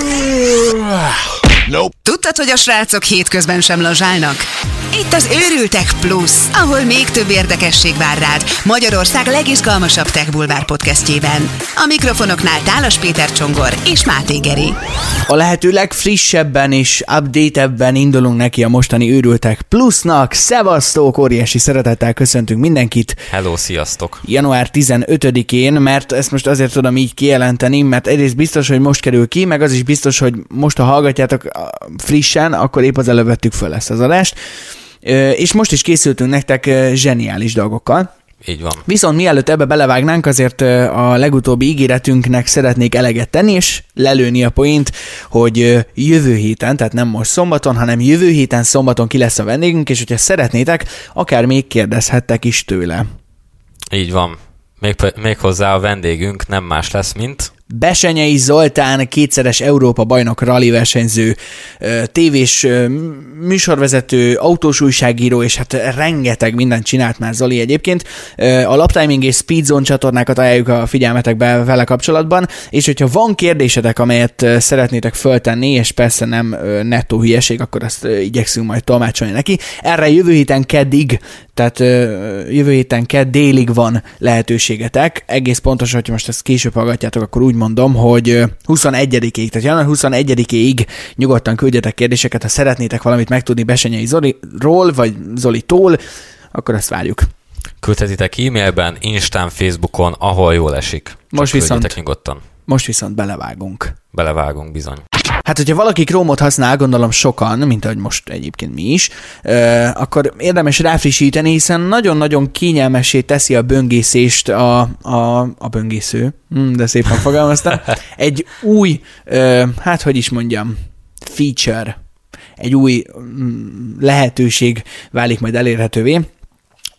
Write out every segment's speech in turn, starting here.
Ooh. Nope. Tudtad, hogy a srácok hétközben sem lazsálnak? Itt az Őrültek Plus, ahol még több érdekesség vár rád Magyarország legizgalmasabb Tech Bulvár podcastjében. A mikrofonoknál Tálas Péter Csongor és Máté Geri. A lehető legfrissebben és update-ebben indulunk neki a mostani Őrültek Plusnak. Szevasztók, óriási szeretettel köszöntünk mindenkit. Hello, sziasztok! Január 15-én, mert ezt most azért tudom így kijelenteni, mert egyrészt biztos, hogy most kerül ki, meg az is biztos, hogy most ha hallgatjátok frissen, akkor épp az előbb vettük föl ezt az adást. És most is készültünk nektek zseniális dolgokkal. Így van. Viszont mielőtt ebbe belevágnánk, azért a legutóbbi ígéretünknek szeretnék eleget tenni, és lelőni a poént, hogy jövő héten, tehát nem most szombaton, hanem jövő héten szombaton ki lesz a vendégünk, és hogyha szeretnétek, akár még kérdezhettek is tőle. Így van. Még, még hozzá a vendégünk nem más lesz, mint... Besenyei Zoltán, kétszeres Európa bajnok rally versenyző, tévés műsorvezető, autós újságíró, és hát rengeteg mindent csinált már Zoli egyébként. A Laptiming és Speedzone csatornákat ajánljuk a figyelmetekbe vele kapcsolatban, és hogyha van kérdésetek, amelyet szeretnétek föltenni, és persze nem nettó hülyeség, akkor azt igyekszünk majd tolmácsolni neki. Erre jövő héten keddig, tehát jövő héten kedd délig van lehetőségetek. Egész pontosan, hogyha most ezt később hallgatjátok, akkor úgy mondom, hogy ö, 21-ig, tehát január 21-ig nyugodtan küldjetek kérdéseket, ha szeretnétek valamit megtudni Besenyei Zoliról, vagy Zolitól, akkor ezt várjuk. Küldhetitek e-mailben, Instán, Facebookon, ahol jól esik. Csak Most viszont- nyugodtan. Most viszont belevágunk. Belevágunk bizony. Hát, hogyha valaki Chrome-ot használ, gondolom sokan, mint ahogy most egyébként mi is, akkor érdemes ráfrissíteni, hiszen nagyon-nagyon kényelmessé teszi a böngészést a, a, a böngésző, hm, de szépen fogalmaztam, egy új, hát hogy is mondjam, feature, egy új mm, lehetőség válik majd elérhetővé,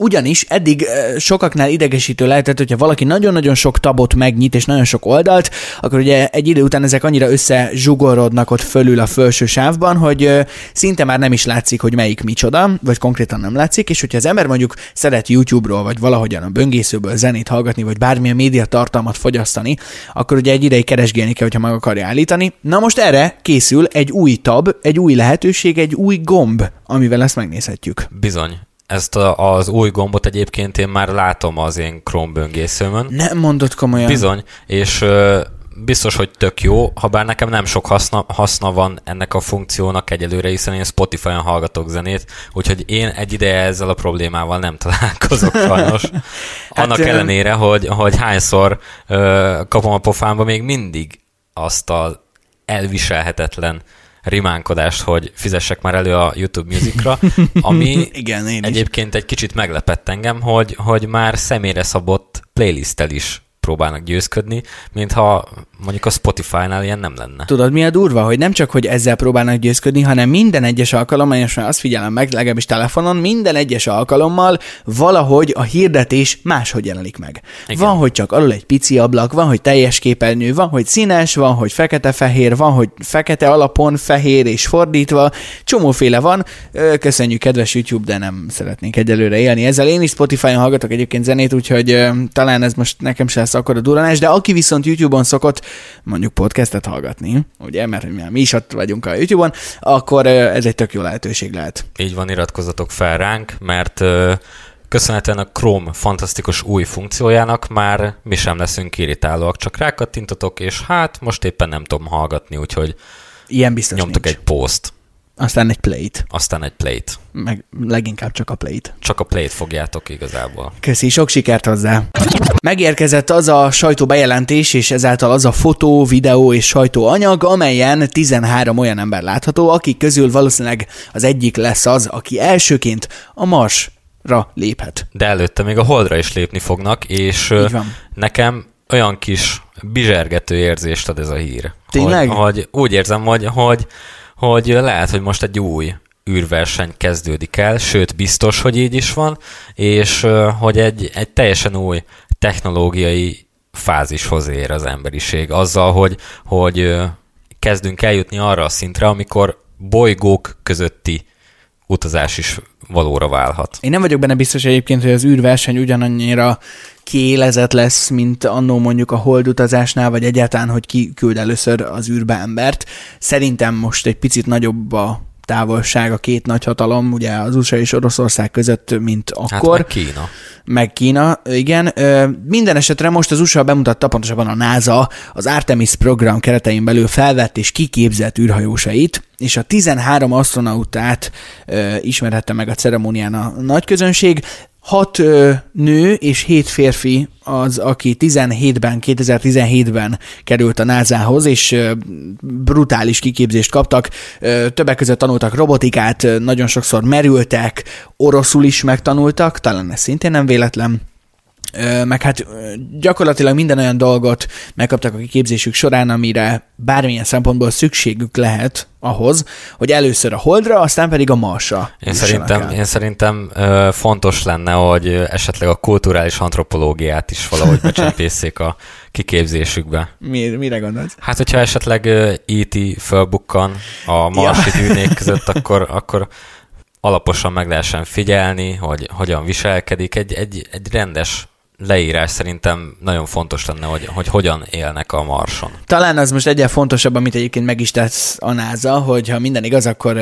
ugyanis eddig sokaknál idegesítő lehetett, hogyha valaki nagyon-nagyon sok tabot megnyit, és nagyon sok oldalt, akkor ugye egy idő után ezek annyira összezsugorodnak ott fölül a felső sávban, hogy szinte már nem is látszik, hogy melyik micsoda, vagy konkrétan nem látszik, és hogyha az ember mondjuk szeret YouTube-ról, vagy valahogyan a böngészőből zenét hallgatni, vagy bármilyen média tartalmat fogyasztani, akkor ugye egy ideig keresgélni kell, hogyha meg akarja állítani. Na most erre készül egy új tab, egy új lehetőség, egy új gomb, amivel ezt megnézhetjük. Bizony. Ezt a, az új gombot egyébként én már látom az én Chrome böngészőmön. Nem mondod komolyan. Bizony, és ö, biztos, hogy tök jó, ha bár nekem nem sok haszna, haszna van ennek a funkciónak egyelőre, hiszen én Spotify-on hallgatok zenét, úgyhogy én egy ideje ezzel a problémával nem találkozok sajnos. Annak ö, ellenére, hogy, hogy hányszor ö, kapom a pofámba még mindig azt a elviselhetetlen rimánkodást, hogy fizessek már elő a YouTube Musicra, ami Igen, én is. egyébként egy kicsit meglepett engem, hogy, hogy már személyre szabott playlisttel is próbálnak győzködni, mintha mondjuk a Spotify-nál ilyen nem lenne. Tudod, mi a durva, hogy nem csak, hogy ezzel próbálnak győzködni, hanem minden egyes alkalommal, és már azt figyelem meg, legalábbis telefonon, minden egyes alkalommal valahogy a hirdetés máshogy jelenik meg. Igen. Van, hogy csak alul egy pici ablak, van, hogy teljes képernyő, van, hogy színes, van, hogy fekete-fehér, van, hogy fekete alapon, fehér és fordítva, csomóféle van. Köszönjük, kedves YouTube, de nem szeretnénk egyelőre élni ezzel. Én is Spotify-on hallgatok egyébként zenét, úgyhogy talán ez most nekem se lesz akkor a duranás, de aki viszont YouTube-on szokott mondjuk podcastet hallgatni, ugye, mert mi, mi is ott vagyunk a YouTube-on, akkor ez egy tök jó lehetőség lehet. Így van, iratkozzatok fel ránk, mert köszönhetően a Chrome fantasztikus új funkciójának már mi sem leszünk irritálóak, csak rákattintotok, és hát most éppen nem tudom hallgatni, úgyhogy Ilyen biztos nyomtok nincs. egy post, Aztán egy plate, aztán egy plate. meg leginkább csak a plate. Csak a plate fogjátok igazából. Köszi, sok sikert hozzá! Megérkezett az a sajtóbejelentés, és ezáltal az a fotó, videó és sajtóanyag, amelyen 13 olyan ember látható, akik közül valószínűleg az egyik lesz az, aki elsőként a Marsra léphet. De előtte még a Holdra is lépni fognak, és nekem olyan kis bizsergető érzést ad ez a hír. Tényleg? Hogy, hogy úgy érzem, hogy, hogy, hogy lehet, hogy most egy új űrverseny kezdődik el, sőt biztos, hogy így is van, és hogy egy, egy teljesen új technológiai fázishoz ér az emberiség, azzal, hogy, hogy kezdünk eljutni arra a szintre, amikor bolygók közötti utazás is valóra válhat. Én nem vagyok benne biztos egyébként, hogy az űrverseny ugyanannyira kiélezett lesz, mint annó mondjuk a holdutazásnál, vagy egyáltalán, hogy ki küld először az űrbe embert. Szerintem most egy picit nagyobb a távolság a két nagyhatalom, ugye az USA és Oroszország között, mint Hát akkor. meg Kína. meg Kína, igen. Minden esetre most az USA bemutatta, pontosabban a NASA az Artemis program keretein belül felvett és kiképzett űrhajósait, és a 13 astronautát ö, ismerhette meg a ceremónián a nagy közönség. Hat nő és hét férfi az, aki 17-ben, 2017-ben került a NASA-hoz, és brutális kiképzést kaptak. Többek között tanultak robotikát, nagyon sokszor merültek, oroszul is megtanultak, talán ez szintén nem véletlen. Meg hát gyakorlatilag minden olyan dolgot megkaptak a kiképzésük során, amire bármilyen szempontból szükségük lehet ahhoz, hogy először a Holdra, aztán pedig a Marsra. Én szerintem, el. én szerintem fontos lenne, hogy esetleg a kulturális antropológiát is valahogy becsempészék a kiképzésükbe. Mi, mire gondolsz? Hát, hogyha esetleg E.T. fölbukkan a marsi dűnék között, akkor, akkor alaposan meg lehessen figyelni, hogy hogyan viselkedik. Egy, egy, egy rendes leírás szerintem nagyon fontos lenne, hogy, hogy hogyan élnek a marson. Talán az most egyen fontosabb, amit egyébként meg is tesz a NASA, hogy ha minden igaz, akkor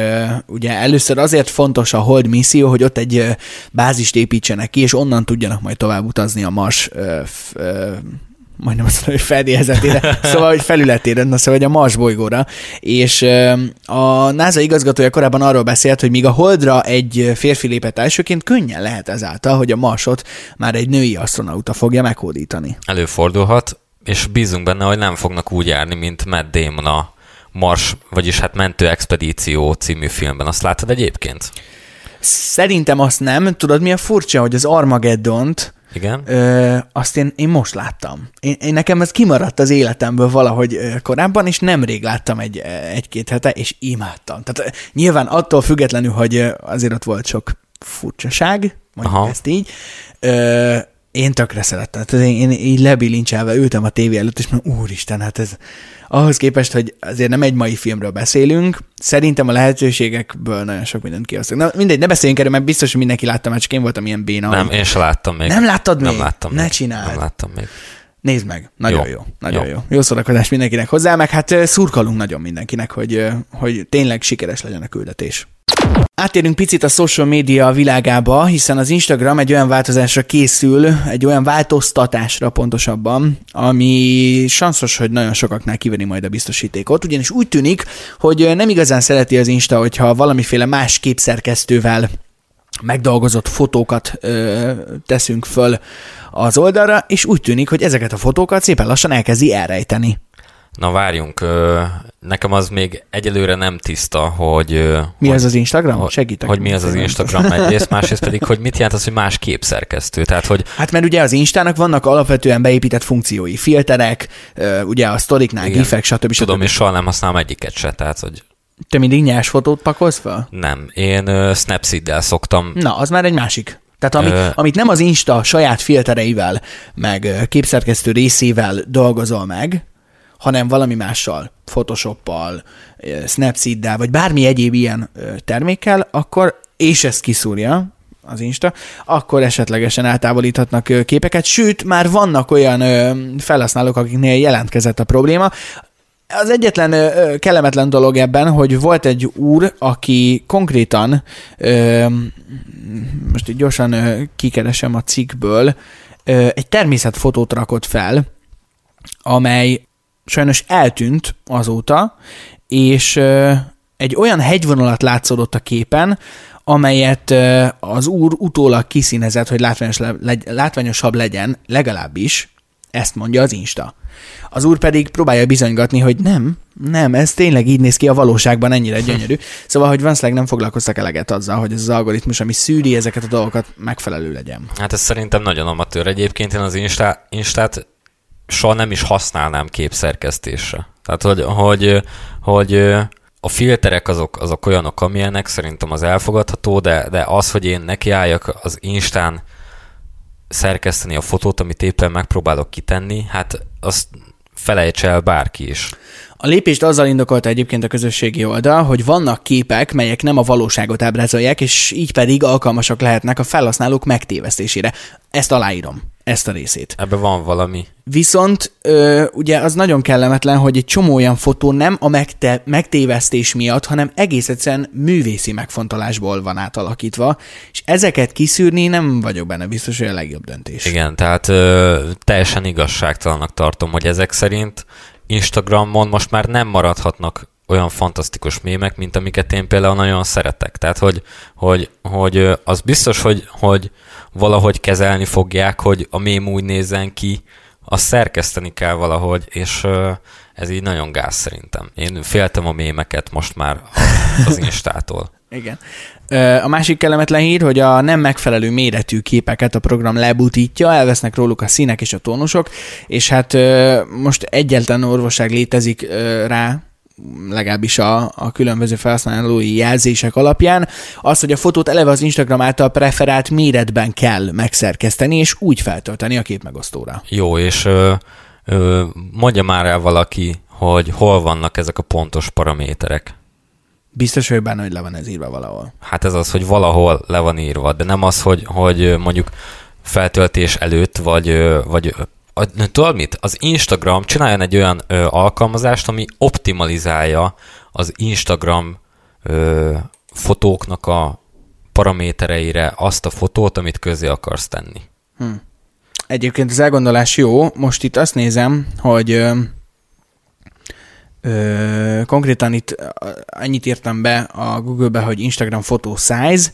ugye először azért fontos a Hold misszió, hogy ott egy uh, bázist építsenek ki, és onnan tudjanak majd tovább utazni a Mars majdnem azt mondom, hogy fedélzetére, szóval, hogy felületére, na szóval, hogy a Mars bolygóra. És a NASA igazgatója korábban arról beszélt, hogy míg a Holdra egy férfi lépett elsőként, könnyen lehet ezáltal, hogy a Marsot már egy női astronauta fogja meghódítani. Előfordulhat, és bízunk benne, hogy nem fognak úgy járni, mint Matt Damon a Mars, vagyis hát Mentő Expedíció című filmben. Azt láttad egyébként? Szerintem azt nem. Tudod, mi a furcsa, hogy az Armageddont Igen? Ö, azt én, én most láttam. Én, én nekem ez kimaradt az életemből valahogy korábban, és nemrég láttam egy, egy-két hete, és imádtam. Tehát nyilván attól függetlenül, hogy azért ott volt sok furcsaság, mondjuk Aha. ezt így, ö, én tökre szerettem. Tehát én, én így lebilincselve ültem a tévé előtt, és mondom, úristen, hát ez ahhoz képest, hogy azért nem egy mai filmről beszélünk, szerintem a lehetőségekből nagyon sok mindent kihoztak. Na mindegy, ne beszéljünk erről, mert biztos, hogy mindenki látta, mert csak én voltam ilyen béna. Nem, én se láttam még. Nem láttad Nem még? láttam Ne még. csináld. Nem láttam még. Nézd meg, nagyon jó, Jó. nagyon jó. Jó. jó. Szórakozás mindenkinek hozzá, meg hát szurkolunk nagyon mindenkinek, hogy, hogy tényleg sikeres legyen a küldetés. Átérünk picit a social media világába, hiszen az Instagram egy olyan változásra készül, egy olyan változtatásra pontosabban, ami sanszos, hogy nagyon sokaknál kiveri majd a biztosítékot, ugyanis úgy tűnik, hogy nem igazán szereti az Insta, hogyha valamiféle más képszerkesztővel megdolgozott fotókat ö, teszünk föl az oldalra, és úgy tűnik, hogy ezeket a fotókat szépen lassan elkezdi elrejteni. Na várjunk, nekem az még egyelőre nem tiszta, hogy... Mi hogy, az az Instagram? hogy- Segítek. Hogy mi az az Instagram egyrészt, másrészt pedig, hogy mit jelent az, hogy más képszerkesztő. Tehát, hogy Hát mert ugye az Instának vannak alapvetően beépített funkciói, filterek, ugye a sztoriknál, gifek, stb. tudom, stb. és soha nem használom egyiket se, tehát, hogy Te mindig nyers fotót pakolsz fel? nem. Én ö, Snapseed-del szoktam Na, az már egy másik. Tehát ami, Ö- amit nem az Insta saját filtereivel, meg képszerkesztő részével dolgozol meg, hanem valami mással, Photoshoppal, Snapseed-del, vagy bármi egyéb ilyen termékkel, akkor, és ezt kiszúrja az Insta, akkor esetlegesen eltávolíthatnak képeket, sőt, már vannak olyan felhasználók, akiknél jelentkezett a probléma, az egyetlen kellemetlen dolog ebben, hogy volt egy úr, aki konkrétan, most így gyorsan ö, kikeresem a cikkből, ö, egy természetfotót rakott fel, amely sajnos eltűnt azóta, és egy olyan hegyvonalat látszódott a képen, amelyet az úr utólag kiszínezett, hogy látványos le, látványosabb legyen, legalábbis, ezt mondja az Insta. Az úr pedig próbálja bizonygatni, hogy nem, nem, ez tényleg így néz ki a valóságban, ennyire gyönyörű. Szóval, hogy valószínűleg nem foglalkoztak eleget azzal, hogy ez az algoritmus, ami szűri ezeket a dolgokat, megfelelő legyen. Hát ez szerintem nagyon amatőr. Egyébként én az Insta, Instát soha nem is használnám képszerkesztésre. Tehát, hogy, hogy, hogy a filterek azok, azok olyanok, amilyenek, szerintem az elfogadható, de, de az, hogy én nekiálljak az Instán szerkeszteni a fotót, amit éppen megpróbálok kitenni, hát azt felejts el bárki is. A lépést azzal indokolta egyébként a közösségi oldal, hogy vannak képek, melyek nem a valóságot ábrázolják, és így pedig alkalmasak lehetnek a felhasználók megtévesztésére. Ezt aláírom, ezt a részét. Ebben van valami. Viszont ö, ugye az nagyon kellemetlen, hogy egy csomó olyan fotó nem a megte- megtévesztés miatt, hanem egész egyszerűen művészi megfontolásból van átalakítva, és ezeket kiszűrni nem vagyok benne biztos, hogy a legjobb döntés. Igen, tehát ö, teljesen igazságtalannak tartom, hogy ezek szerint Instagramon most már nem maradhatnak olyan fantasztikus mémek, mint amiket én például nagyon szeretek. Tehát, hogy, hogy, hogy az biztos, hogy, hogy valahogy kezelni fogják, hogy a mém úgy nézzen ki, azt szerkeszteni kell valahogy, és ez így nagyon gáz szerintem. Én féltem a mémeket most már az Instától. Igen. A másik kellemetlen hír, hogy a nem megfelelő méretű képeket a program lebutítja, elvesznek róluk a színek és a tónusok, és hát most egyetlen orvosság létezik rá, legalábbis a, a különböző felhasználói jelzések alapján, az, hogy a fotót eleve az Instagram által preferált méretben kell megszerkeszteni, és úgy feltölteni a képmegosztóra. Jó, és ö, ö, mondja már el valaki, hogy hol vannak ezek a pontos paraméterek. Biztos vagy benne, hogy le van ez írva valahol. Hát ez az, hogy valahol le van írva, de nem az, hogy, hogy mondjuk feltöltés előtt, vagy, vagy tudod mit? Az Instagram csináljon egy olyan ö, alkalmazást, ami optimalizálja az Instagram ö, fotóknak a paramétereire azt a fotót, amit közé akarsz tenni. Hm. Egyébként az elgondolás jó. Most itt azt nézem, hogy ö, ö, konkrétan itt annyit írtam be a Google-be, hogy Instagram photo size,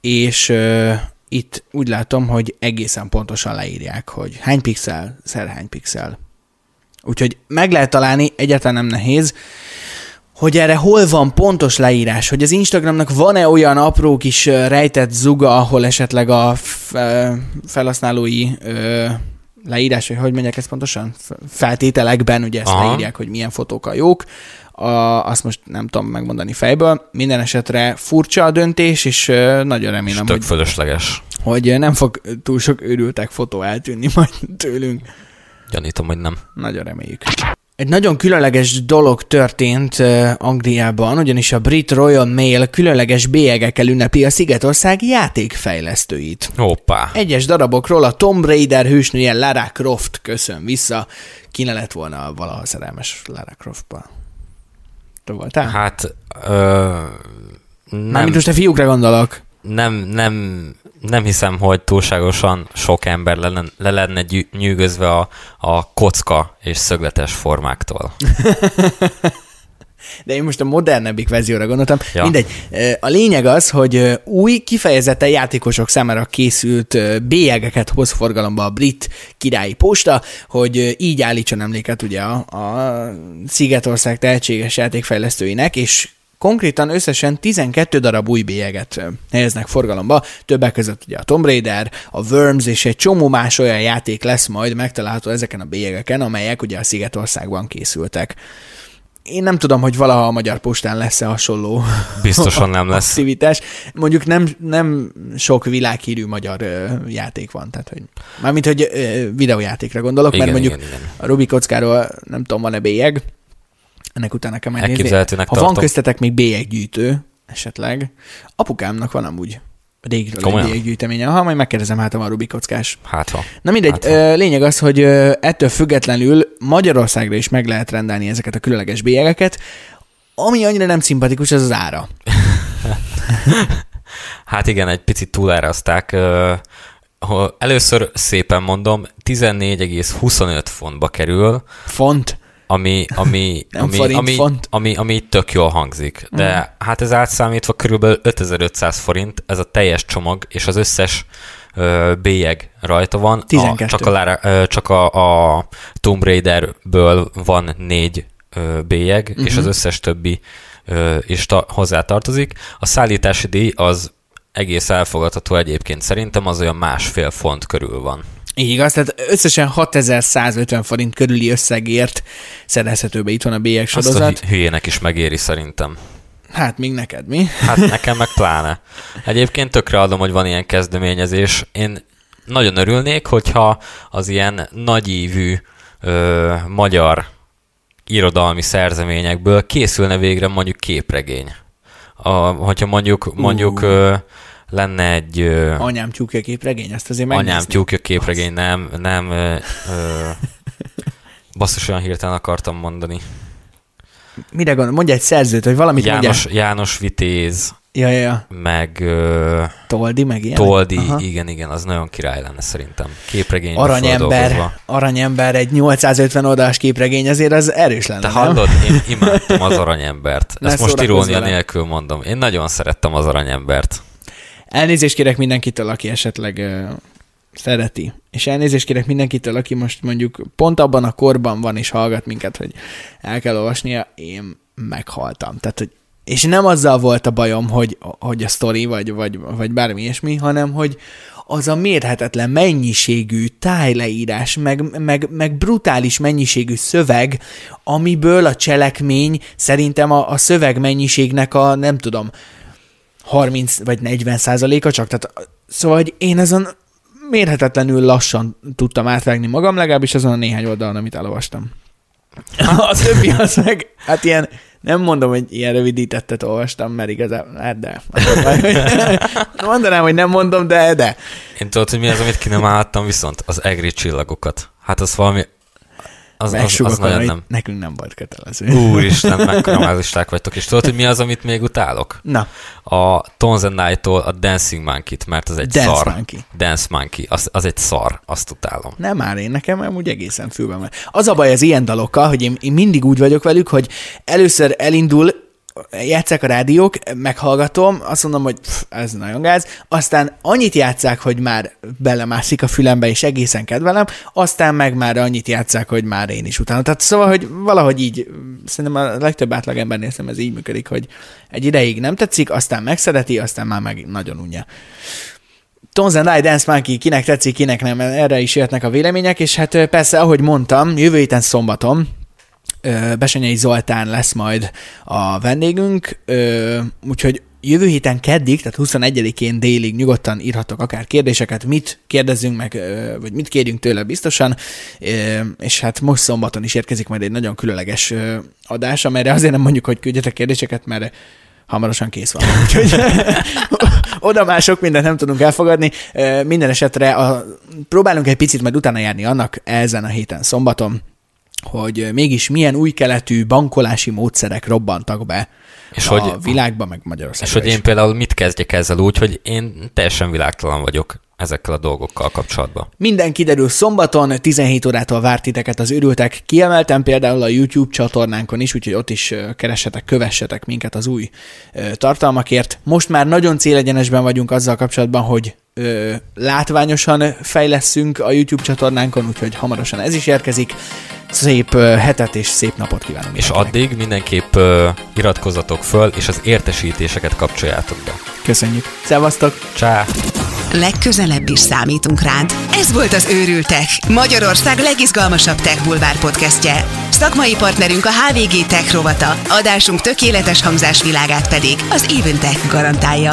és ö, itt úgy látom, hogy egészen pontosan leírják, hogy hány pixel, szer hány pixel. Úgyhogy meg lehet találni, egyáltalán nem nehéz, hogy erre hol van pontos leírás, hogy az Instagramnak van-e olyan apró kis rejtett zuga, ahol esetleg a felhasználói leírás, hogy hogy mondják ezt pontosan? Feltételekben ugye ezt Aha. leírják, hogy milyen fotók a jók, a, azt most nem tudom megmondani fejből. Minden esetre furcsa a döntés, és nagyon remélem, hogy, fölösleges. hogy nem fog túl sok őrültek fotó eltűnni majd tőlünk. Gyanítom, hogy nem. Nagyon reméljük. Egy nagyon különleges dolog történt Angliában, ugyanis a brit Royal Mail különleges bélyegekkel ünnepli a Szigetország játékfejlesztőit. Hoppá. Egyes darabokról a Tomb Raider hősnője Lara Croft köszön vissza. Ki ne lett volna valaha szerelmes Lara Croftba? Te voltál? Hát, ö, nem. Mármint most a fiúkra gondolok. Nem, nem, nem hiszem, hogy túlságosan sok ember le, le lenne nyűgözve a, a kocka és szögletes formáktól. De én most a modernebbik verzióra gondoltam. Ja. Mindegy. A lényeg az, hogy új, kifejezetten játékosok számára készült bélyegeket hoz forgalomba a brit királyi posta, hogy így állítson emléket ugye a, a Szigetország tehetséges játékfejlesztőinek, és konkrétan összesen 12 darab új bélyeget helyeznek forgalomba, többek között ugye a Tomb Raider, a Worms és egy csomó más olyan játék lesz majd megtalálható ezeken a bélyegeken, amelyek ugye a Szigetországban készültek én nem tudom, hogy valaha a Magyar Postán lesz-e hasonló Biztosan nem lesz. aktivitás. Mondjuk nem, nem sok világhírű magyar ö, játék van, tehát hogy mármint, hogy ö, videójátékra gondolok, igen, mert mondjuk igen, igen. a Rubik kockáról nem tudom, van-e bélyeg, ennek utána kell megnézni. Ha tartom. van köztetek még bélyeggyűjtő, esetleg, apukámnak van amúgy régről egy gyűjteménye. Ha majd megkérdezem hát a Rubik kockás. Hát ha. Na mindegy, hát, ha. lényeg az, hogy ettől függetlenül Magyarországra is meg lehet rendelni ezeket a különleges bélyegeket, ami annyira nem szimpatikus, az az ára. hát igen, egy picit túláraszták. Először szépen mondom, 14,25 fontba kerül. Font? Ami, ami, Nem ami, forint, ami, font. ami, ami tök jól hangzik. De mm. hát ez átszámítva körülbelül 5500 forint, ez a teljes csomag, és az összes ö, bélyeg rajta van. 12. A, csak a, ö, csak a, a Tomb Raiderből van négy ö, bélyeg, mm-hmm. és az összes többi ö, is ta, hozzá tartozik. A szállítási díj az egész elfogadható egyébként szerintem, az olyan másfél font körül van. Így igaz, tehát összesen 6150 forint körüli összegért szerezhető be itt van a bélyeg sorozat. Azt a hülyének is megéri szerintem. Hát még neked mi? Hát nekem meg pláne. Egyébként tökre adom, hogy van ilyen kezdeményezés. Én nagyon örülnék, hogyha az ilyen nagyívű ö, magyar irodalmi szerzeményekből készülne végre mondjuk képregény. A, hogyha mondjuk, mondjuk Uh. ö, lenne egy ö, Anyám tyúkja képregény, ezt azért anyám megnézni. tyúkja képregény, nem, nem ö, ö, basszus olyan hirtelen akartam mondani. Mire gondol? Mondj egy szerzőt, vagy valamit János, mondjál. János Vitéz, Ja, ja, ja. meg ö, Toldi, meg ilyen. Toldi, Aha. igen, igen, az nagyon király lenne szerintem. Képregény Aranyember, aranyember, egy 850 oldalas képregény, azért az erős lenne, Te nem? hallod? Én imádtam az aranyembert. Ezt most irónia velem. nélkül mondom. Én nagyon szerettem az aranyembert. Elnézést kérek mindenkitől, aki esetleg ö, szereti. És elnézést kérek mindenkitől, aki most mondjuk pont abban a korban van és hallgat minket, hogy el kell olvasnia, én meghaltam. Tehát, hogy és nem azzal volt a bajom, hogy, hogy a sztori, vagy, vagy, vagy bármi ilyesmi, hanem, hogy az a mérhetetlen mennyiségű tájleírás, meg, meg, meg brutális mennyiségű szöveg, amiből a cselekmény szerintem a, a szöveg mennyiségnek a, nem tudom, 30 vagy 40 százaléka csak, tehát szóval, hogy én ezen mérhetetlenül lassan tudtam átvágni magam, legalábbis azon a néhány oldalon, amit elolvastam. A többi az meg, hát ilyen, nem mondom, hogy ilyen rövidítettet olvastam, mert igazából, hát de. Mondanám, hogy nem mondom, de, de. Én tudod, hogy mi az, amit ki nem álltam, viszont az egri csillagokat. Hát az valami... Az, az, az nagyon nem. nekünk nem volt kötelező. Úristen, mekkora mázisták vagytok. És tudod, hogy mi az, amit még utálok? Na, A Tones and I-tól a Dancing Monkey-t, mert az egy Dance szar. Monkey. Dance Monkey. Az, az egy szar. Azt utálom. Nem már én nekem amúgy egészen fülben van. Az a baj az ilyen dalokkal, hogy én, én mindig úgy vagyok velük, hogy először elindul, játszák a rádiók, meghallgatom, azt mondom, hogy pff, ez nagyon gáz, aztán annyit játszák, hogy már belemászik a fülembe, és egészen kedvelem, aztán meg már annyit játszák, hogy már én is utána. Tehát szóval, hogy valahogy így, szerintem a legtöbb átlagembernél szerintem ez így működik, hogy egy ideig nem tetszik, aztán megszereti, aztán már meg nagyon unja. Tones and I Dance Monkey, kinek tetszik, kinek nem, erre is jöhetnek a vélemények, és hát persze, ahogy mondtam, jövő héten szombaton Besenyei Zoltán lesz majd a vendégünk, úgyhogy jövő héten keddig, tehát 21-én délig nyugodtan írhatok akár kérdéseket, mit kérdezzünk meg, vagy mit kérjünk tőle biztosan, és hát most szombaton is érkezik majd egy nagyon különleges adás, amelyre azért nem mondjuk, hogy küldjetek kérdéseket, mert hamarosan kész van. Úgyhogy oda már sok mindent nem tudunk elfogadni. Minden esetre a, próbálunk egy picit majd utána járni annak ezen a héten szombaton, hogy mégis milyen új keletű bankolási módszerek robbantak be És a hogy- világban, meg Magyarországon. És hogy én például mit kezdjek ezzel úgy, hogy én teljesen világtalan vagyok ezekkel a dolgokkal kapcsolatban. Minden kiderül szombaton, 17 órától várt titeket az őrültek. Kiemeltem például a YouTube csatornánkon is, úgyhogy ott is keressetek, kövessetek minket az új tartalmakért. Most már nagyon célegyenesben vagyunk azzal kapcsolatban, hogy ö, látványosan fejleszünk a YouTube csatornánkon, úgyhogy hamarosan ez is érkezik. Szép hetet és szép napot kívánunk. És addig mindenképp iratkozzatok föl, és az értesítéseket kapcsoljátok be. Köszönjük. Szevasztok! Csá! Legközelebb is számítunk rád. Ez volt az Őrültek, Magyarország legizgalmasabb tech bulvár podcastje. Szakmai partnerünk a HVG Tech rovata, adásunk tökéletes hangzásvilágát pedig az Even Tech garantálja.